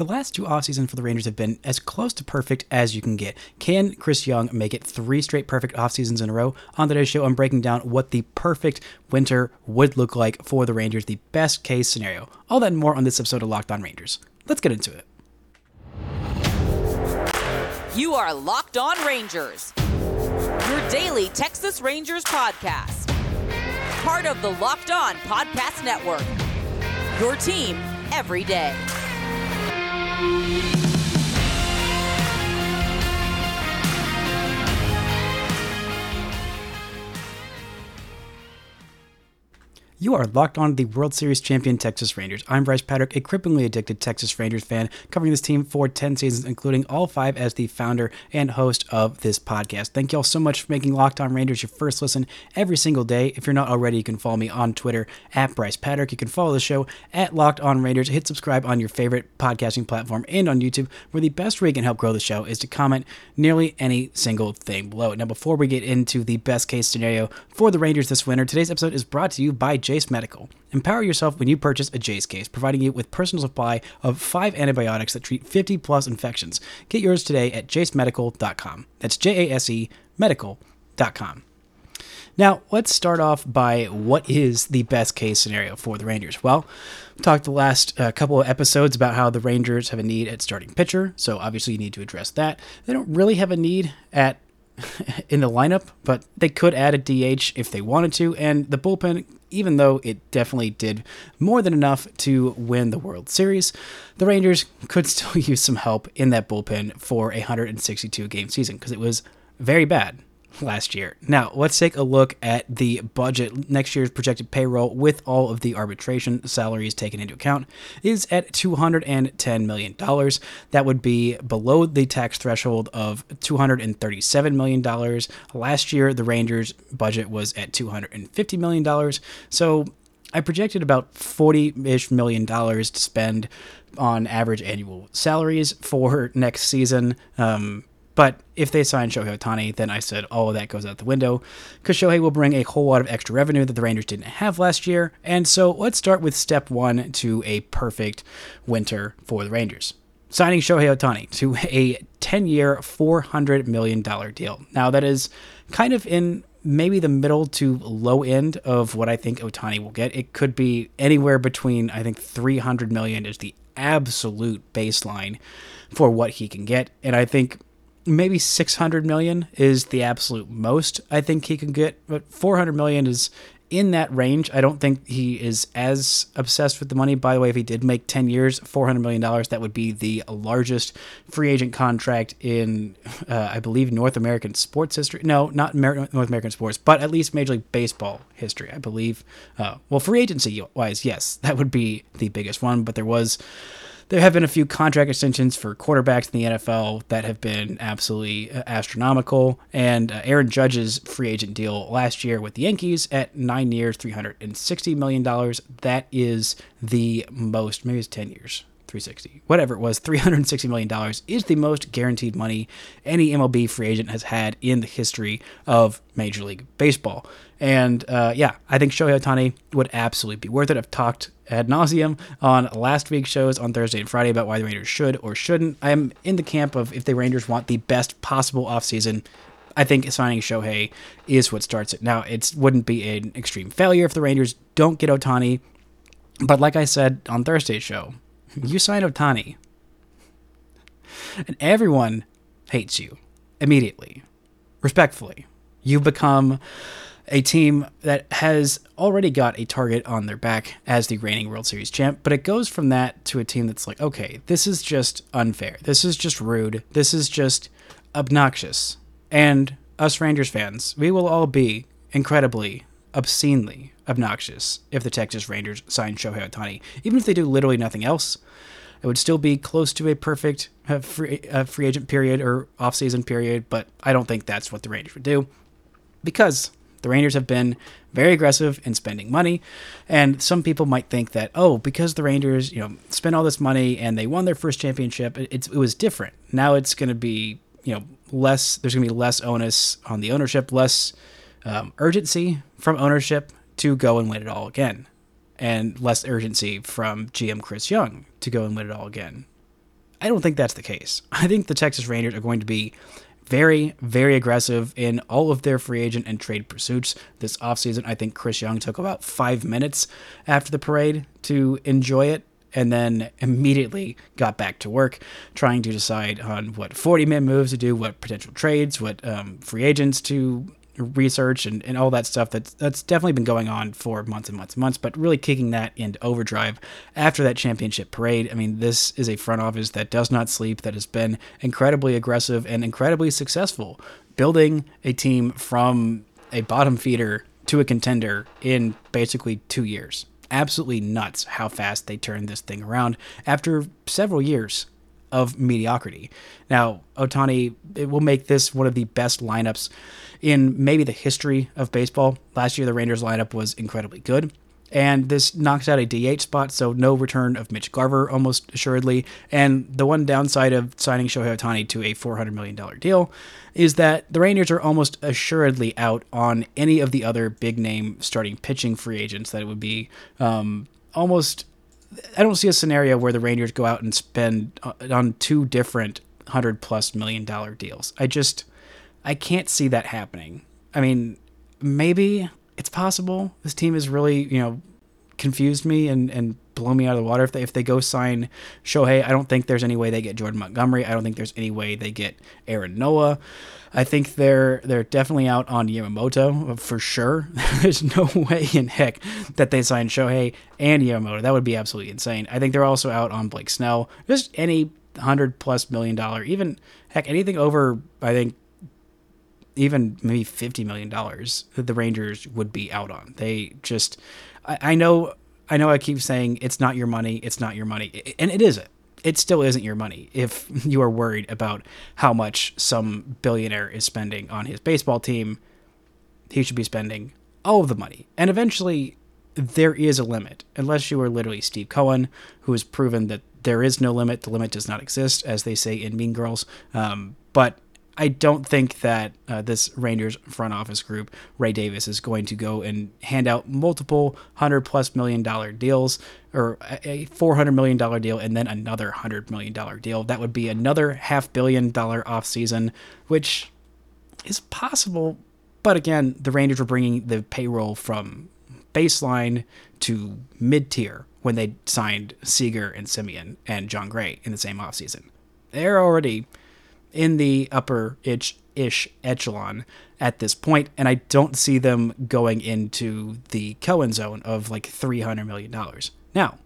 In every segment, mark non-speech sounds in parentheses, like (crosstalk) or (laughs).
The last two off seasons for the Rangers have been as close to perfect as you can get. Can Chris Young make it three straight perfect off seasons in a row? On today's show, I'm breaking down what the perfect winter would look like for the Rangers, the best case scenario. All that and more on this episode of Locked On Rangers. Let's get into it. You are Locked On Rangers, your daily Texas Rangers podcast. Part of the Locked On Podcast Network. Your team every day. Bye. You are locked on the World Series champion Texas Rangers. I'm Brice Paterik, a cripplingly addicted Texas Rangers fan, covering this team for 10 seasons, including all five as the founder and host of this podcast. Thank you all so much for making Locked On Rangers your first listen every single day. If you're not already, you can follow me on Twitter at Brice Paterik. You can follow the show at Locked On Rangers. Hit subscribe on your favorite podcasting platform and on YouTube, where the best way you can help grow the show is to comment nearly any single thing below. Now, before we get into the best case scenario for the Rangers this winter, today's episode is brought to you by Jase Medical. Empower yourself when you purchase a Jace case, providing you with personal supply of five antibiotics that treat 50 plus infections. Get yours today at jasemedical.com. That's J A S E medical.com. Now, let's start off by what is the best case scenario for the Rangers? Well, we talked the last uh, couple of episodes about how the Rangers have a need at starting pitcher, so obviously you need to address that. They don't really have a need at (laughs) in the lineup, but they could add a DH if they wanted to, and the bullpen even though it definitely did more than enough to win the World Series, the Rangers could (laughs) still use some help in that bullpen for a 162 game season because it was very bad last year. Now, let's take a look at the budget. Next year's projected payroll with all of the arbitration salaries taken into account is at $210 million. That would be below the tax threshold of $237 million. Last year, the Rangers' budget was at $250 million. So I projected about 40 ish million dollars to spend on average annual salaries for next season. Um, but if they sign Shohei Ohtani, then I said all of that goes out the window because Shohei will bring a whole lot of extra revenue that the Rangers didn't have last year. And so let's start with step one to a perfect winter for the Rangers. Signing Shohei Ohtani to a 10 year, $400 million deal. Now, that is kind of in maybe the middle to low end of what I think Ohtani will get. It could be anywhere between, I think, 300 million is the absolute baseline for what he can get. And I think maybe 600 million is the absolute most I think he can get, but 400 million is in that range. I don't think he is as obsessed with the money. By the way, if he did make 10 years, $400 million, that would be the largest free agent contract in, uh, I believe, North American sports history. No, not North American sports, but at least Major League Baseball history, I believe. Uh, well, free agency wise, yes, that would be the biggest one, but there was there have been a few contract extensions for quarterbacks in the NFL that have been absolutely uh, astronomical. And uh, Aaron Judge's free agent deal last year with the Yankees at nine years, $360 million. That is the most, maybe it's 10 years. 360 whatever it was 360 million dollars is the most guaranteed money any mlb free agent has had in the history of major league baseball and uh, yeah i think shohei ohtani would absolutely be worth it i've talked ad nauseum on last week's shows on Thursday and Friday about why the Rangers should or shouldn't. I'm in the camp of if the Rangers want the best possible offseason, I think signing Shohei is what starts it. Now, it wouldn't be an extreme failure if the Rangers don't get Ohtani, but like I said on Thursday's show, you sign Ohtani. and everyone hates you immediately, respectfully. You've become a team that has already got a target on their back as the reigning World Series champ, but it goes from that to a team that's like, okay, this is just unfair. This is just rude. This is just obnoxious. And us Rangers fans, we will all be incredibly, obscenely obnoxious if the Texas Rangers sign Shohei Ohtani. Even if they do literally nothing else, it would still be close to a perfect uh, free, uh, free agent period or offseason period, but I don't think that's what the Rangers would do because the Rangers have been very aggressive in spending money, and some people might think that oh, because the Rangers you know spent all this money and they won their first championship, it, it was different. Now it's going to be you know less. There's going to be less onus on the ownership, less um, urgency from ownership to go and win it all again, and less urgency from GM Chris Young to go and win it all again. I don't think that's the case. (laughs) I think the Texas Rangers are going to be very, very aggressive in all of their free agent and trade pursuits this offseason. I think Chris Young took about five minutes after the parade to enjoy it and then immediately got back to work trying to decide on what 40 man moves to do, what potential trades, what um, free agents to research and, and all that stuff that's that's definitely been going on for months and months and months but really kicking that into overdrive after that championship parade i mean this is a front office that does not sleep that has been incredibly aggressive and incredibly successful building a team from a bottom feeder to a contender in basically two years absolutely nuts how fast they turned this thing around after several years of mediocrity. Now, Ohtani, it will make this one of the best lineups in maybe the history of baseball. Last year, the Rangers lineup was incredibly good. And this knocks out a DH spot, so no return of Mitch Garver almost assuredly. And the one downside of signing Shohei Ohtani to a $400 million deal is that the Rangers are almost assuredly out on any of the other big name starting pitching free agents that it would be um, almost. I don't see a scenario where the Rangers go out and spend uh, on two different hundred plus million dollar deals. I just I can't see that happening. I mean, maybe it's possible. This team has really, you know, confused me and, and blown me out of the water. If they, if they go sign Shohei, I don't think there's any way they get Jordan Montgomery. I don't think there's any way they get Aaron Nola. I think they're they're definitely out on Yamamoto for sure. (laughs) there's no way in heck that they sign Shohei and Yamamoto. That would be absolutely insane. I think they're also out on Blake Snell. Just any hundred plus million dollar, even heck anything over I think even maybe fifty million dollars that the Rangers would be out on. They just, I, I, know, I know, I keep saying it's not your money, it's not your money, and it isn't. It still isn't your money if (laughs) you are worried about how much some billionaire is spending on his baseball team. He should be spending all of the money, and eventually, there is a limit. Unless you are literally Steve Cohen, who has proven that there is no limit, the limit does not exist, as they say in Mean Girls. Um, but I don't think that uh, this Rangers front office group, Ray Davis, is going to go and hand out multiple hundred plus million dollar deals or a four hundred million dollar deal and then another hundred million dollar deal. That would be another half billion dollar off season, which is possible. But again, the Rangers were bringing the payroll from baseline to mid tier when they signed Seager and Semien and Jon Gray in the same offseason. They're already in the upper ish ish echelon at this point, and I don't see them going into the Cohen zone of like three hundred million dollars. Now,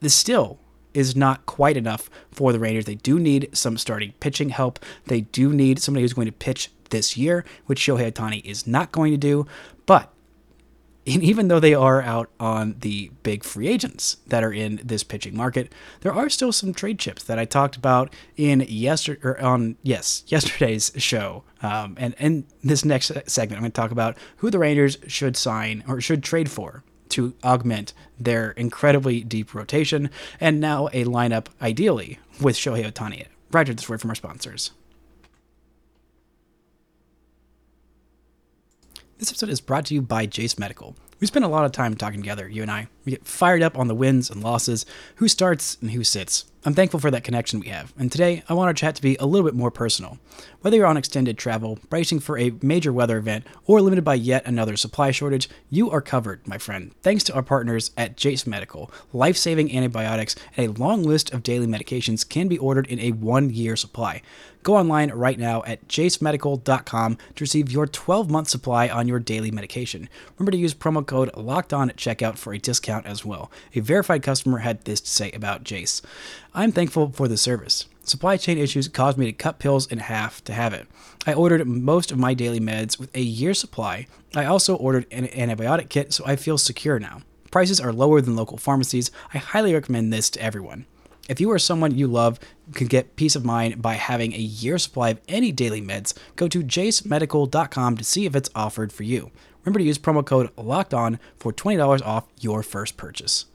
this still is not quite enough for the Rangers. They do need some starting pitching help. They do need somebody who's going to pitch this year, which Shohei Ohtani is not going to do. But and even though they are out on the big free agents that are in this pitching market, there are still some trade chips that I talked about in yesterday or on yes yesterday's show. Um, and in this next segment, I'm going to talk about who the Rangers should sign or should trade for to augment their incredibly deep rotation, and now a lineup ideally with Shohei Ohtani. Right this word from our sponsors. This episode is brought to you by Jase Medical. We spent a lot of time talking together, you and I. We get fired up on the wins and losses, who starts and who sits. I'm thankful for that connection we have, and today I want our chat to be a little bit more personal. Whether you're on extended travel, bracing for a major weather event, or limited by yet another supply shortage, you are covered, my friend, thanks to our partners at Jase Medical. Life saving antibiotics and a long list of daily medications can be ordered in a one year supply. Go online right now at jasemedical.com to receive your 12 month supply on your daily medication. Remember to use promo code LOCKED ON at checkout for a discount as well. A verified customer had this to say about Jase I'm thankful for the service. Supply chain issues caused me to cut pills in half to have it. I ordered most of my daily meds with a year's supply. I also ordered an antibiotic kit, so I feel secure now. Prices are lower than local pharmacies. I highly recommend this to everyone. If you or someone you love can get peace of mind by having a year supply of any daily meds, go to jasemedical.com to see if it's offered for you. Remember to use promo code LOCKED ON for $20 off your first purchase.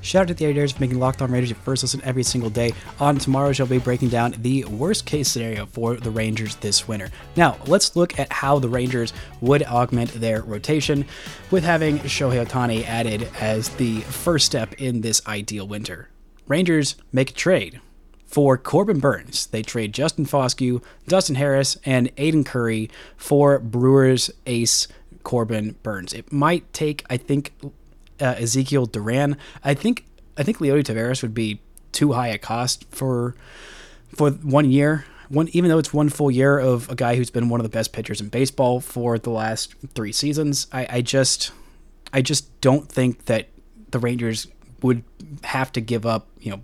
Shout out to the editors for making Locked On Rangers your first listen every single day. On tomorrow, she'll be breaking down the worst case scenario for the Rangers this winter. Now, let's look at how the Rangers would augment their rotation with having Shohei Ohtani added as the first step in this ideal winter. Rangers make a trade for Corbin Burnes. They trade Justin Foscue, Dustin Harris, and Aidan Curry for Brewers ace Corbin Burnes. It might take, I think, uh, Ezekiel Duran. I think I think Leody Taveras would be too high a cost for for one year. One even though it's one full year of a guy who's been one of the best pitchers in baseball for the last three seasons. I, I just I just don't think that the Rangers would have to give up, you know,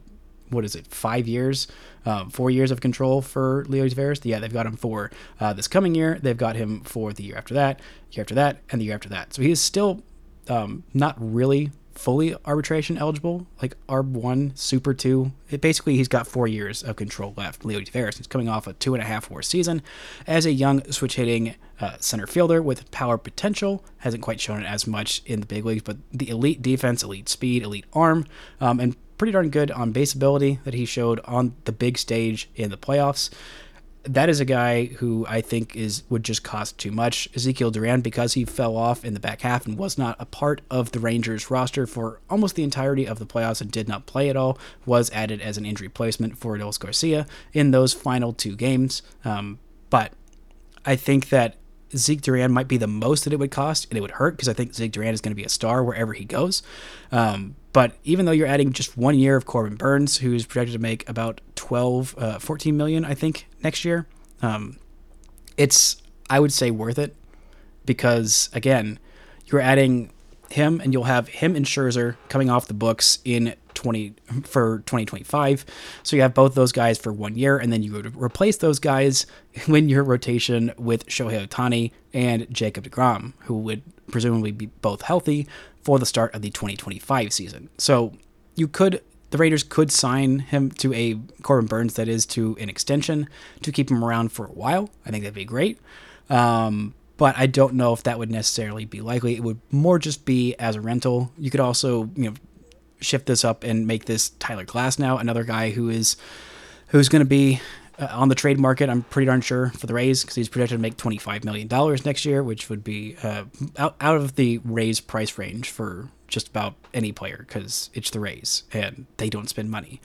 what is it, five years, uh, four years of control for Leo Taveras? Yeah, they've got him for uh, this coming year. They've got him for the year after that, year after that, and the year after that. So he is still um, not really fully arbitration eligible, like ARB one, Super two. It basically he's got four years of control left. Leo Taveras. He's coming off a two and a half war season as a young switch hitting uh, center fielder with power potential. Hasn't quite shown it as much in the big leagues, but the elite defense, elite speed, elite arm, um, and pretty darn good on base ability that he showed on the big stage in the playoffs that is a guy who I think is would just cost too much. Ezekiel Duran, because he fell off in the back half and was not a part of the Rangers roster for almost the entirety of the playoffs and did not play at all, was added as an injury placement for Adolis Garcia in those final two games. Um, but I think that Zeke Duran might be the most that it would cost, and it would hurt because I think Zeke Duran is going to be a star wherever he goes. Um, but even though you're adding just one year of Corbin Burnes, who's projected to make about 12, uh, 14 million, I think, next year, um, it's, I would say, worth it because, again, you're adding him and you'll have him and Scherzer coming off the books in 20 for 2025. So you have both those guys for one year, and then you would replace those guys (laughs) when your rotation with Shohei Ohtani and Jacob DeGrom, who would presumably be both healthy for the start of the 2025 season. So you could the Rangers could sign him to a Corbin Burnes that is to an extension to keep him around for a while. I think that'd be great. Um, but I don't know if that would necessarily be likely. It would more just be as a rental. You could also, you know, shift this up and make this Tyler Glasnow, another guy who is who's going to be uh, on the trade market. I'm pretty darn sure for the Rays because he's projected to make 25 million dollars next year, which would be uh, out out of the Rays price range for just about any player because it's the Rays and they don't spend money.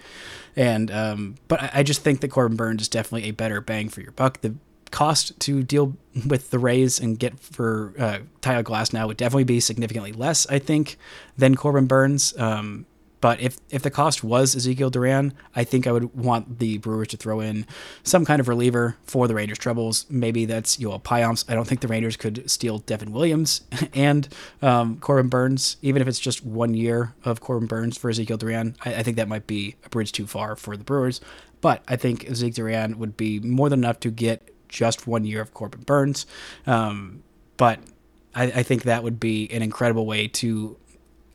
And um, but I, I just think that Corbin Burnes is definitely a better bang for your buck. The cost to deal with the Rays and get for uh, Tyler Glasnow would definitely be significantly less, I think, than Corbin Burnes. Um, but if if the cost was Ezekiel Duran, I think I would want the Brewers to throw in some kind of reliever for the Rangers' troubles. Maybe that's Yoel Payamps. I don't think the Rangers could steal Devin Williams (laughs) and um, Corbin Burnes, even if it's just one year of Corbin Burnes for Ezekiel Duran. I, I, think that might be a bridge too far for the Brewers. But I think Ezekiel Duran would be more than enough to get just one year of Corbin Burnes. Um, but I, I think that would be an incredible way to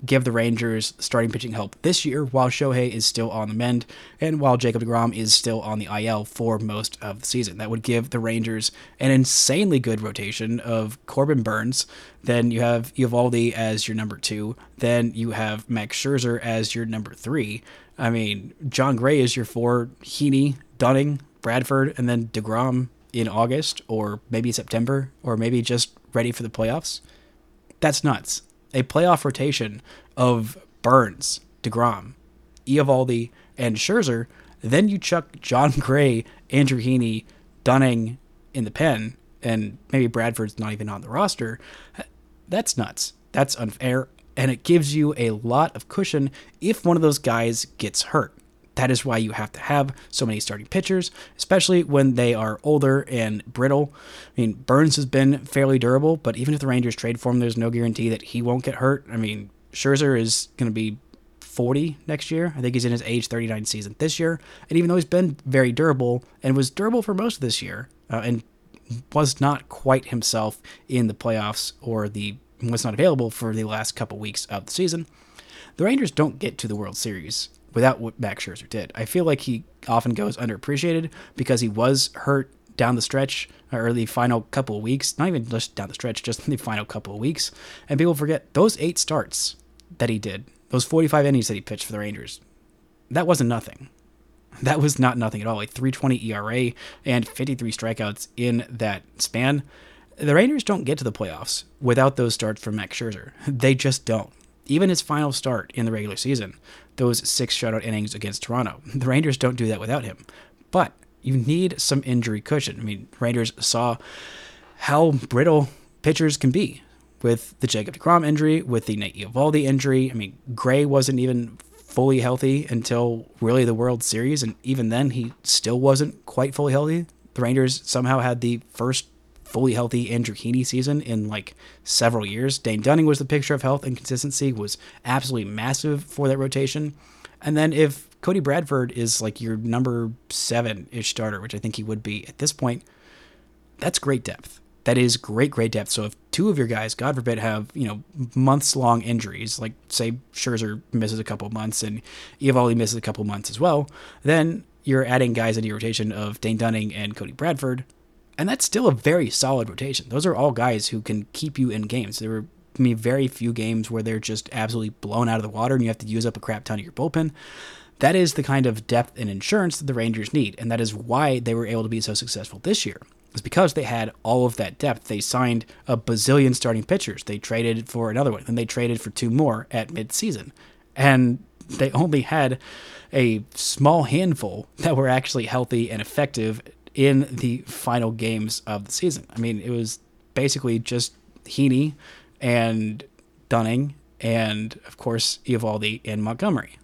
give the Rangers starting pitching help this year while Shohei is still on the mend and while Jacob DeGrom is still on the IL for most of the season. That would give the Rangers an insanely good rotation of Corbin Burnes, Then you have Eovaldi as your number two. Then you have Max Scherzer as your number three. I mean, Jon Gray is your four. Heaney, Dunning, Bradford, and then DeGrom in August or maybe September or maybe just ready for the playoffs. That's nuts a playoff rotation of Burnes, DeGrom, Eovaldi, and Scherzer, then you chuck Jon (laughs) Gray, Andrew Heaney, Dunning in the pen, and maybe Bradford's not even on the roster. That's nuts. That's unfair. And it gives you a lot of cushion if one of those guys gets hurt. That is why you have to have so many starting pitchers, especially when they are older and brittle. I mean, Burnes has been fairly durable, but even if the Rangers trade for him, there's no guarantee that he won't get hurt. I mean, Scherzer is going to be 40 next year. I think he's in his age 39 season this year. And even though he's been very durable and was durable for most of this year uh, and was not quite himself in the playoffs or the was not available for the last couple weeks of the season, the Rangers don't get to the World Series without what Max Scherzer did. I feel like he often goes underappreciated because he was hurt down the stretch or the final couple of weeks, not even just down the stretch, just (laughs) the final couple of weeks. And people forget those eight starts that he did, those 45 innings that he pitched for the Rangers, that wasn't nothing. That was not nothing at all. Like 320 ERA and 53 strikeouts in that span. The Rangers don't get to the playoffs without those starts from Max Scherzer. They just don't. Even his final start in the regular season, those six shutout innings against Toronto, (laughs) the Rangers don't do that without him. But you need some injury cushion. I mean, Rangers saw how brittle pitchers can be with the Jacob DeGrom injury, with the Nate Eovaldi injury. I mean, Gray wasn't even fully healthy until really the World Series, and even then, he still wasn't quite fully healthy. The Rangers somehow had the first fully healthy Andrew Heaney season in like several years. Dane Dunning was the picture of health and consistency, was absolutely massive for that rotation. And then if Cody Bradford is like your number seven ish starter, which I think he would be at this point, that's great depth. That is great, great depth. So if two of your guys, God forbid, have you know months long injuries, like say Scherzer misses a couple months and Eovaldi misses a couple months as well, then you're adding guys into your rotation of Dane Dunning and Cody Bradford, and that's still a very solid rotation. Those are all guys who can keep you in games. There were I mean, very few games where they're just absolutely blown out of the water and you have to use up a crap ton of your bullpen. That is the kind of depth and insurance that the Rangers need, and that is why they were able to be so successful this year. Is because they had all of that depth. They signed a bazillion starting pitchers. They traded for another one, and they traded for two more at midseason. And they only had a small handful that were actually healthy and effective in the final games of the season. I mean, it was basically just Heaney and Dunning and of course Eovaldi and Montgomery.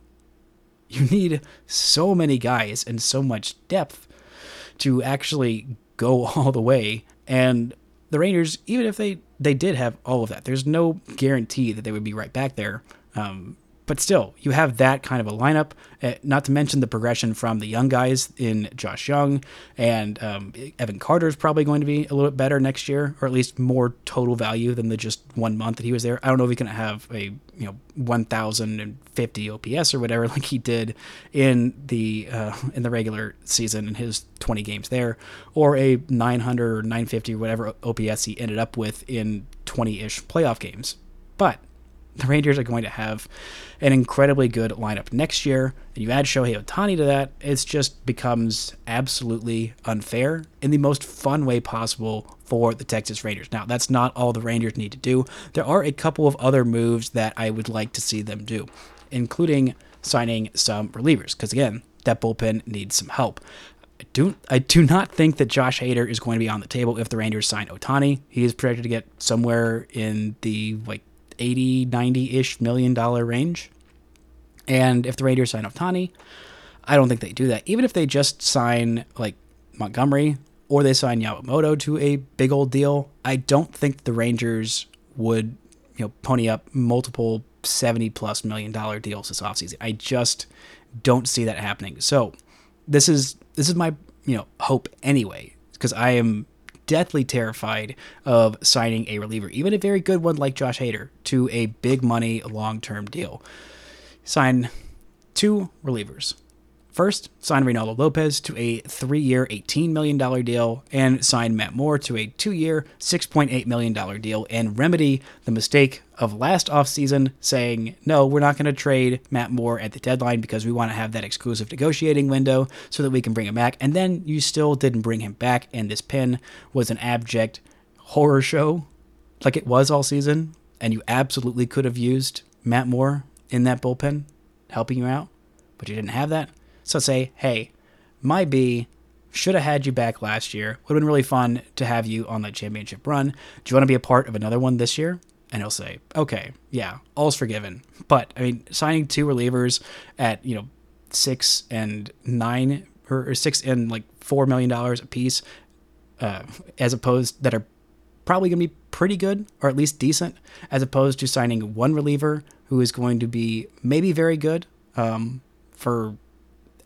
You need so many guys and so much depth to actually go (laughs) all the way. And the Rangers, even if they they did have all of that, there's no guarantee that they would be right back there. Um, but still, you have that kind of a lineup. Uh, not to mention the progression from the young guys in Josh Jung and um, Evan Carter is probably going to be a little bit better next year, or at least more total value than the just one month that he was there. I don't know if he's going to have a you know 1,050 OPS or whatever (laughs) like he did in the uh, in the regular season in his 20 games there, or a 900 or 950 or whatever OPS he ended up with in 20-ish playoff games. But the Rangers are going to have an incredibly good lineup next year. And you add Shohei Ohtani to that, it just becomes absolutely unfair in the most fun way possible for the Texas Rangers. Now, that's not all the Rangers need to do. There are a couple of other moves that I would like to see them do, including signing some relievers, because again, that bullpen needs some help. I do, I do not think that Josh Hader is going to be on the table if the Rangers sign Ohtani. He is projected to get somewhere in the like 80, 90 ish million dollar range. And if the Rangers sign Ohtani, I don't think they do that. Even if they just sign like Montgomery or they sign Yamamoto to a big old deal, I don't think the Rangers would, you know, pony up multiple 70 plus million dollar deals this offseason. I just don't see that happening. So this is this is my, you know, hope anyway, because I am deathly terrified of signing a reliever, even a very good one like Josh Hader, to a big money long term deal. Sign two relievers. First, sign Reynaldo Lopez to a three year, $18 million deal, and sign Matt Moore to a two year, $6.8 million deal, and remedy the mistake of last offseason saying, no, we're not going to trade Matt Moore at the deadline because we want to have that exclusive negotiating window so that we can bring him back. And then you still didn't bring him back, and this pin was an abject horror show like it was all season, and you absolutely could have used Matt Moore in that bullpen helping you out, but you didn't have that. So say, hey, my B should have had you back last year. Would have been really fun to have you on that championship run. Do you want to be a part of another one this year? And he'll say, okay, yeah, all's forgiven. But I mean, signing two relievers at you know six and nine or, or six and like four million dollars a piece, uh, as opposed that are probably going to be pretty good or at least decent, as opposed to signing one reliever who is going to be maybe very good um, for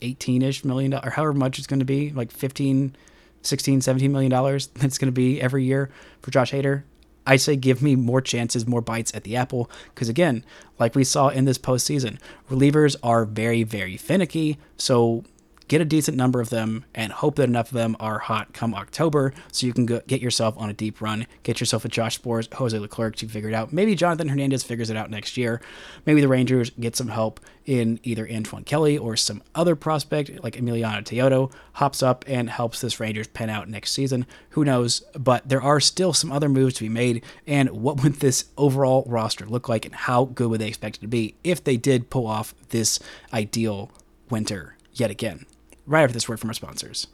18-ish million or however much it's going to be like 15 16 17 million dollars (laughs) that's going to be every year for josh hader i say give me more chances more bites at the apple. Because again like we saw in this postseason relievers are very very finicky. So get a decent number of them and hope that enough of them are hot come October so you can go, get yourself on a deep run, get yourself a Josh Sborz, Jose Leclerc to figure it out. Maybe Jonathan Hernandez figures it out next year. Maybe the Rangers get some help in either Antoine Kelly or some other prospect like Emiliano Teodo hops up and helps this Rangers pen out next season. Who knows? But there are still some other moves to be made. And what would this overall roster look like and how good would they expect it to be if they did pull off this ideal winter yet again? Right after this word from our sponsors.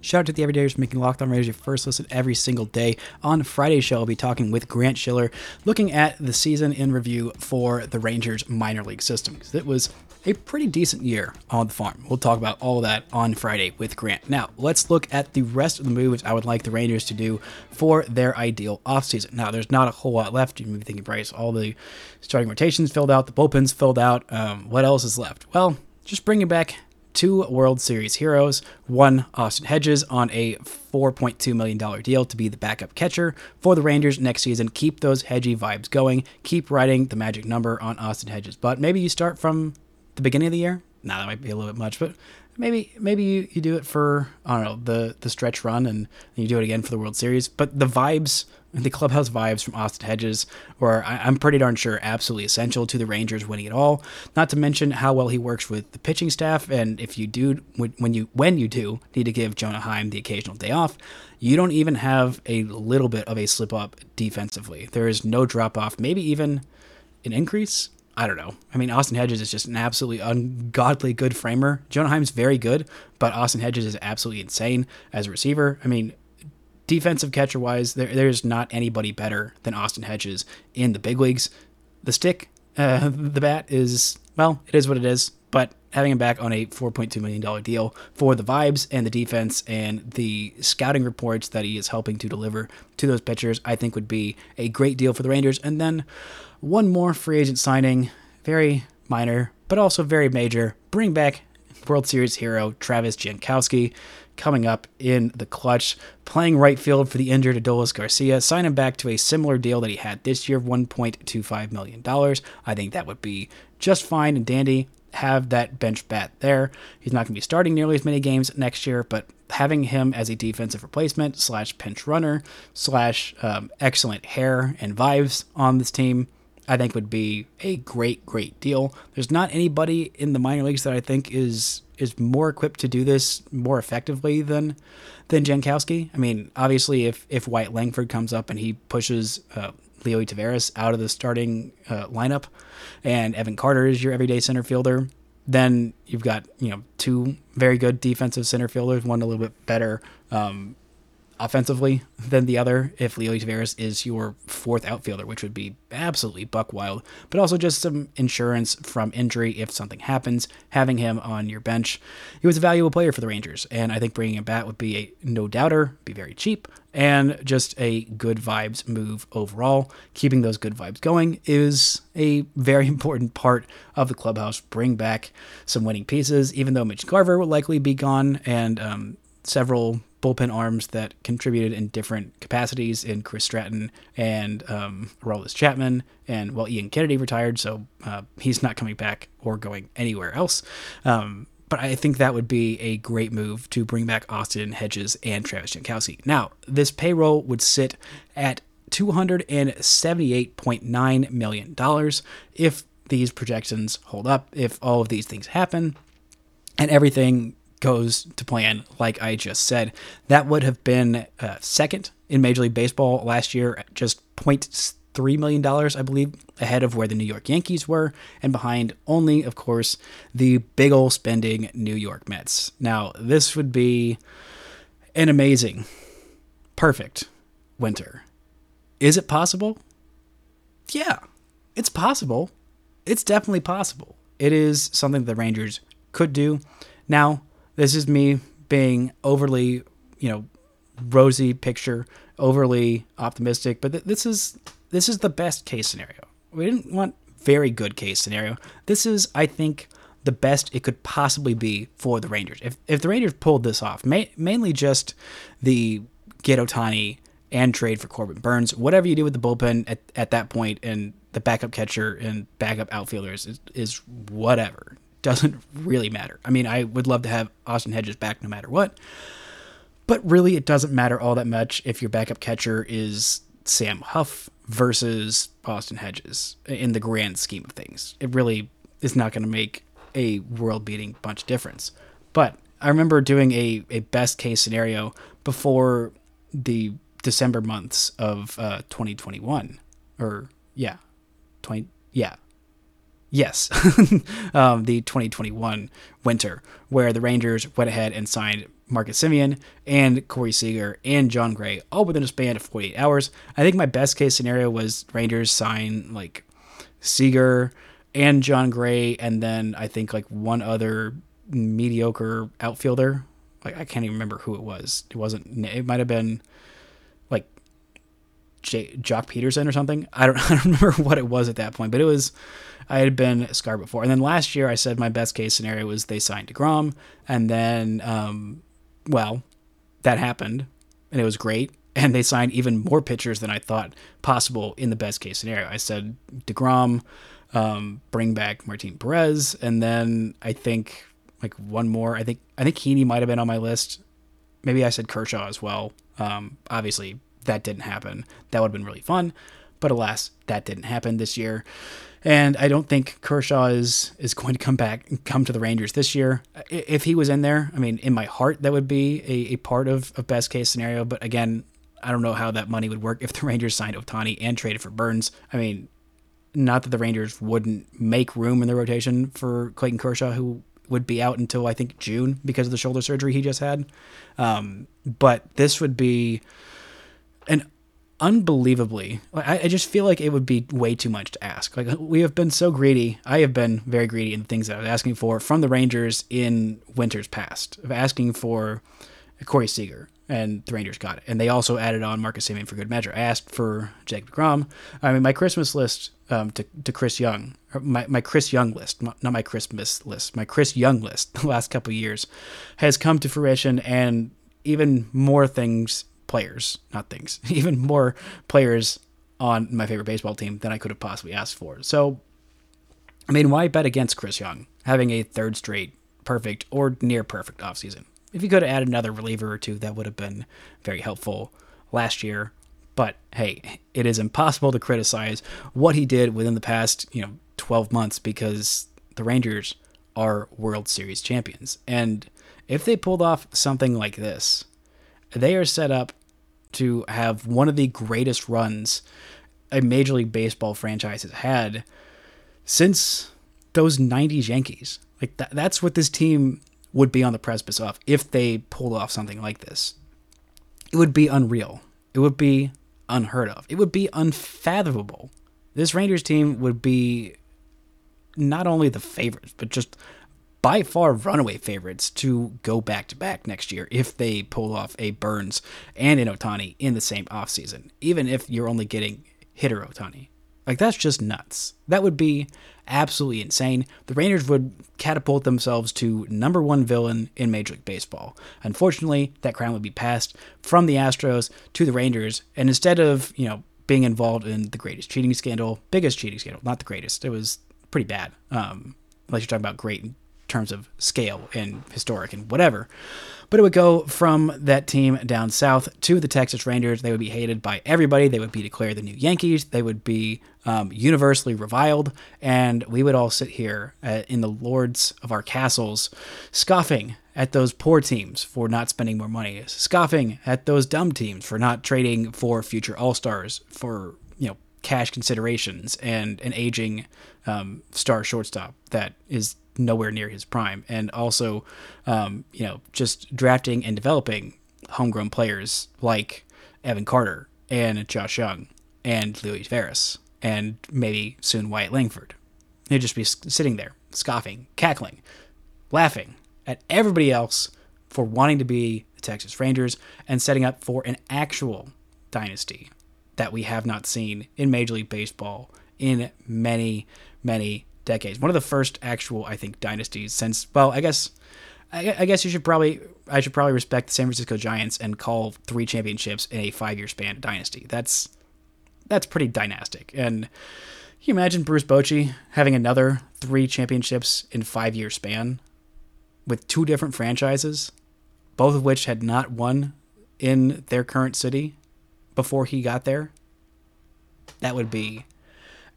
Shout out to the Everydayers for making Locked On Rangers your first listen every single day. On Friday's show, I'll be talking with Grant Schiller, looking at the season in review for the Rangers minor league system. It was a pretty decent year on the farm. We'll talk about all that on Friday with Grant. Now, let's look at the rest of the moves I would like the Rangers to do for their ideal offseason. Now, there's not a whole lot left. You may be thinking, Brice, all the starting rotations filled out, the bullpens filled out. Um, what else is left? Well, just bringing back two World Series heroes, one Austin Hedges on a $4.2 million deal to be the backup catcher for the Rangers next season. Keep those hedgy vibes going. Keep writing the magic number on Austin Hedges. But maybe you start from the beginning of the year. Now that might be a little bit much, but maybe maybe you, you do it for I don't know the the stretch run and you do it again for the World Series. But the vibes, the clubhouse vibes from Austin Hedges, were I, am pretty darn sure absolutely essential to the Rangers winning it all. Not to mention how well he works with the pitching staff, and if you do when you when you do need to give Jonah Heim the occasional day off, you don't even have a little bit of a slip up defensively. There is no drop off, maybe even an increase I don't know. I mean, Austin Hedges is just an absolutely ungodly good framer. Jonah Heim's very good, but Austin Hedges is absolutely insane as a receiver. I mean, defensive catcher wise, there, there's not anybody better than Austin Hedges in the big leagues. The stick, uh, (laughs) the bat is, well, it is what it is, but having him back on a $4.2 million deal for the vibes and the defense and the scouting reports that he is helping to deliver to those pitchers, I think would be a great deal for the Rangers. And then one more free agent signing, very minor, but also very major. Bring back World Series hero Travis Jankowski coming up in the clutch, playing right field for the injured Adolis Garcia. Sign him back to a similar deal that he had this year, of $1.25 million. I think that would be just fine and dandy. Have that bench bat there. He's not going to be starting nearly as many games next year, but having him as a defensive replacement slash pinch runner slash um, excellent hair and vibes on this team I think would be a great, great deal. There's not anybody in the minor leagues that I think is is more equipped to do this more effectively than than Jankowski. I mean, obviously, if if Wyatt Langford comes up and he pushes uh, Leody Taveras out of the starting uh, lineup, and Evan Carter is your everyday center fielder, then you've got you know two very good defensive center fielders, one a little bit better um, offensively than the other if Leody Taveras is your fourth outfielder, which would be absolutely buck wild. But also just some insurance from injury if something happens. Having him on your bench, he was a valuable player for the Rangers, and I think bringing him back would be a no doubter, be very cheap, and just a good vibes move overall. Keeping those good vibes going is a very (laughs) important part of the clubhouse. Bring back some winning pieces, even though Mitch Garver will likely be gone, and um, several bullpen arms that contributed in different capacities in Chris Stratton and um, Chapman. And well, Ian Kennedy retired, so uh, he's not coming back or going anywhere else. Um, but I think that would be a great move to bring back Austin Hedges and Travis Jankowski. Now, this payroll would sit at $278.9 million if these projections hold up, if all of these things happen, and everything goes to plan, like I just said, that would have been uh, second in Major League Baseball last year, just $0.3 million, I believe, ahead of where the New York Yankees were, and behind only, of course, the big ol' spending New York Mets. Now, this would be an amazing, perfect winter. Is it possible? Yeah, it's possible. It's definitely possible. It is something the Rangers could do. Now, this is me being overly, you know, rosy picture, overly optimistic, but th- this is this is the best case scenario. We didn't want very good case scenario. This is, I think, the best it could possibly be for the Rangers. If if the Rangers pulled this off, ma- mainly just the get Ohtani and trade for Corbin Burnes, Whatever you do with the bullpen at, at that point and the backup catcher and backup outfielders is, is whatever. Doesn't really matter. I mean, I would love to have Austin Hedges back no matter what. But really, it doesn't matter all that much if your backup catcher is Sam Huff versus Austin Hedges in the grand scheme of things. It really is not going to make a world beating bunch difference. But I remember doing a, a best case scenario before the December months of uh, 2021. Or, yeah, 20, yeah, yes, (laughs) um, the 2021 winter, where the Rangers went ahead and signed Marcus Semien and Corey Seager and Jon Gray all within a span of 48 hours. I think my best case scenario was Rangers sign like Seager and Jon Gray, and then I think like one other mediocre outfielder. Like I can't even remember who it was. It wasn't. It might have been like J- Joc Pederson or something. I don't. (laughs) I don't remember what it was at that point, but it was. I had been scarred before, and then last year I said my best case scenario was they signed Degrom, and then um, well, that happened, and it was great. And they signed even more pitchers than I thought possible in the best case scenario. I said Degrom, um, bring back Martin Perez, and then I think like one more. I think I think Heaney might have been on my list. Maybe I said Kershaw as well. Um, obviously, that didn't happen. That would have been really fun, but alas, that didn't happen this year. And I don't think Kershaw is is going to come back and come to the Rangers this year. If he was in there, I mean, in my heart, that would be a, a part of, of best case scenario. But again, I don't know how that money would work if the (laughs) Rangers signed Ohtani and traded for Burnes. I mean, not that the Rangers wouldn't make room in the rotation for Clayton Kershaw, who would be out until I think June because of the shoulder surgery he just had. Um, but this would be an unbelievably I, I, just feel like it would be way too much to ask. Like we have been so greedy. I have been very greedy in things that i was asking for from the rangers in winters past of asking for corey seager and the rangers got it. And they also added on marcus Semien for good measure. I asked for jacob DeGrom. i mean my christmas list um, to, to chris young my, my chris young list not my christmas list my chris young list (laughs) the last couple years has come to fruition and even more things players, not things, (laughs) even more players on my favorite baseball team than I could have possibly asked for. So, I mean, why bet against Chris Young having a third straight perfect or near perfect offseason? If you could have added another reliever or two, that would have been very helpful last year. But hey, it is impossible to criticize what he did within the past, you know, 12 months because the Rangers are World Series champions. And if they pulled off something like this, they are set up to have one of the greatest runs a Major League Baseball franchise has had since those 90s Yankees. Like that, that's what this team would be on the precipice of if they pulled off something like this. It would be unreal. It would be unheard of. It would be unfathomable. This Rangers team would be not only the favorites, but just by far runaway favorites to go back to back next year if they pull off a Burnes and an Ohtani in the same offseason, even if you're only getting hitter Ohtani. Like, that's just nuts. That would be absolutely insane. The Rangers would catapult themselves to number one villain in Major League Baseball. Unfortunately, that crown would be passed from the Astros to the Rangers, and instead of, you know, being involved in the greatest cheating scandal, biggest cheating scandal, not the greatest, it was pretty bad. Um, unless you're talking about great terms of scale and historic and whatever. But it would go from that team down south to the Texas Rangers. They would be hated by everybody. They would be declared the new Yankees. They would be um, universally reviled. And we would all sit here uh, in the lords of our castles, scoffing at those poor teams for not spending more money, scoffing at those dumb teams for not trading for future All Stars, for, you know, cash considerations and an aging um, star shortstop that is nowhere near his prime, and also, um, you know, just drafting and developing homegrown players like Evan Carter and Josh Jung and Luis Veras and maybe soon Wyatt Langford. They'd just be sitting there, scoffing, cackling, laughing at everybody else for wanting to be the Texas Rangers and setting up for an actual dynasty that we have not seen in Major League Baseball in many, many decades. One of the first actual, I think, dynasties since. Well, I guess, I, I guess you should probably I should probably respect the San Francisco Giants and call three championships in a five year span a dynasty. That's that's pretty dynastic. And can you imagine Bruce Bochy having another three championships in five year span with two different franchises, both of which had not won in their current city before he got there? That would be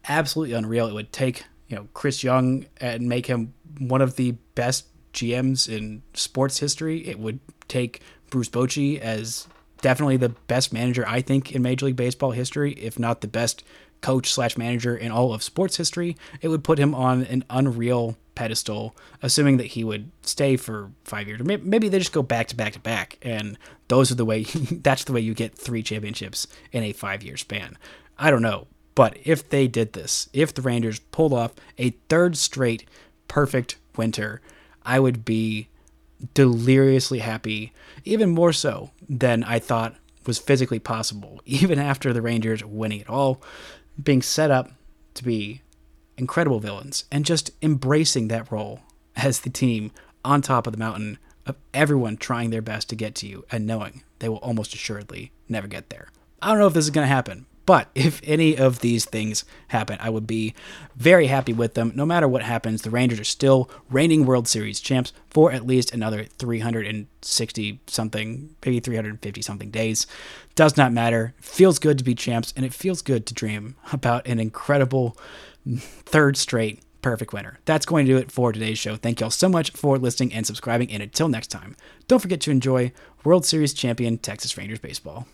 absolutely unreal. It would take you know Chris Young and make him one of the best GMs in sports history. It would take Bruce Bochy as definitely the best manager I think in Major League Baseball history, if not the best coach slash manager in all of sports history. It would put him on an unreal pedestal, assuming that he would stay for five years. Maybe they just go back to back to back, and those are the way. (laughs) that's the way you get three championships in a five year span. I don't know, but if they did this, if the Rangers pulled off a third straight perfect winter, I would be deliriously happy, even more so than I thought was physically possible, (laughs) even after the Rangers winning it all, being set up to be incredible villains and just embracing that role as the team on top of the mountain of everyone trying their best to get to you and knowing they will almost assuredly never get there. I don't know if this is going to happen, but if any of these things happen, I would be very happy with them. No matter what happens, the Rangers are still reigning World Series champs for at least another 360 something, maybe 350 something days. Does not matter. Feels good to be champs, and it feels good to dream about an incredible third straight perfect winner. That's going to do it for today's show. Thank y'all so much for listening and subscribing. And until next time, don't forget to enjoy World Series champion Texas Rangers baseball.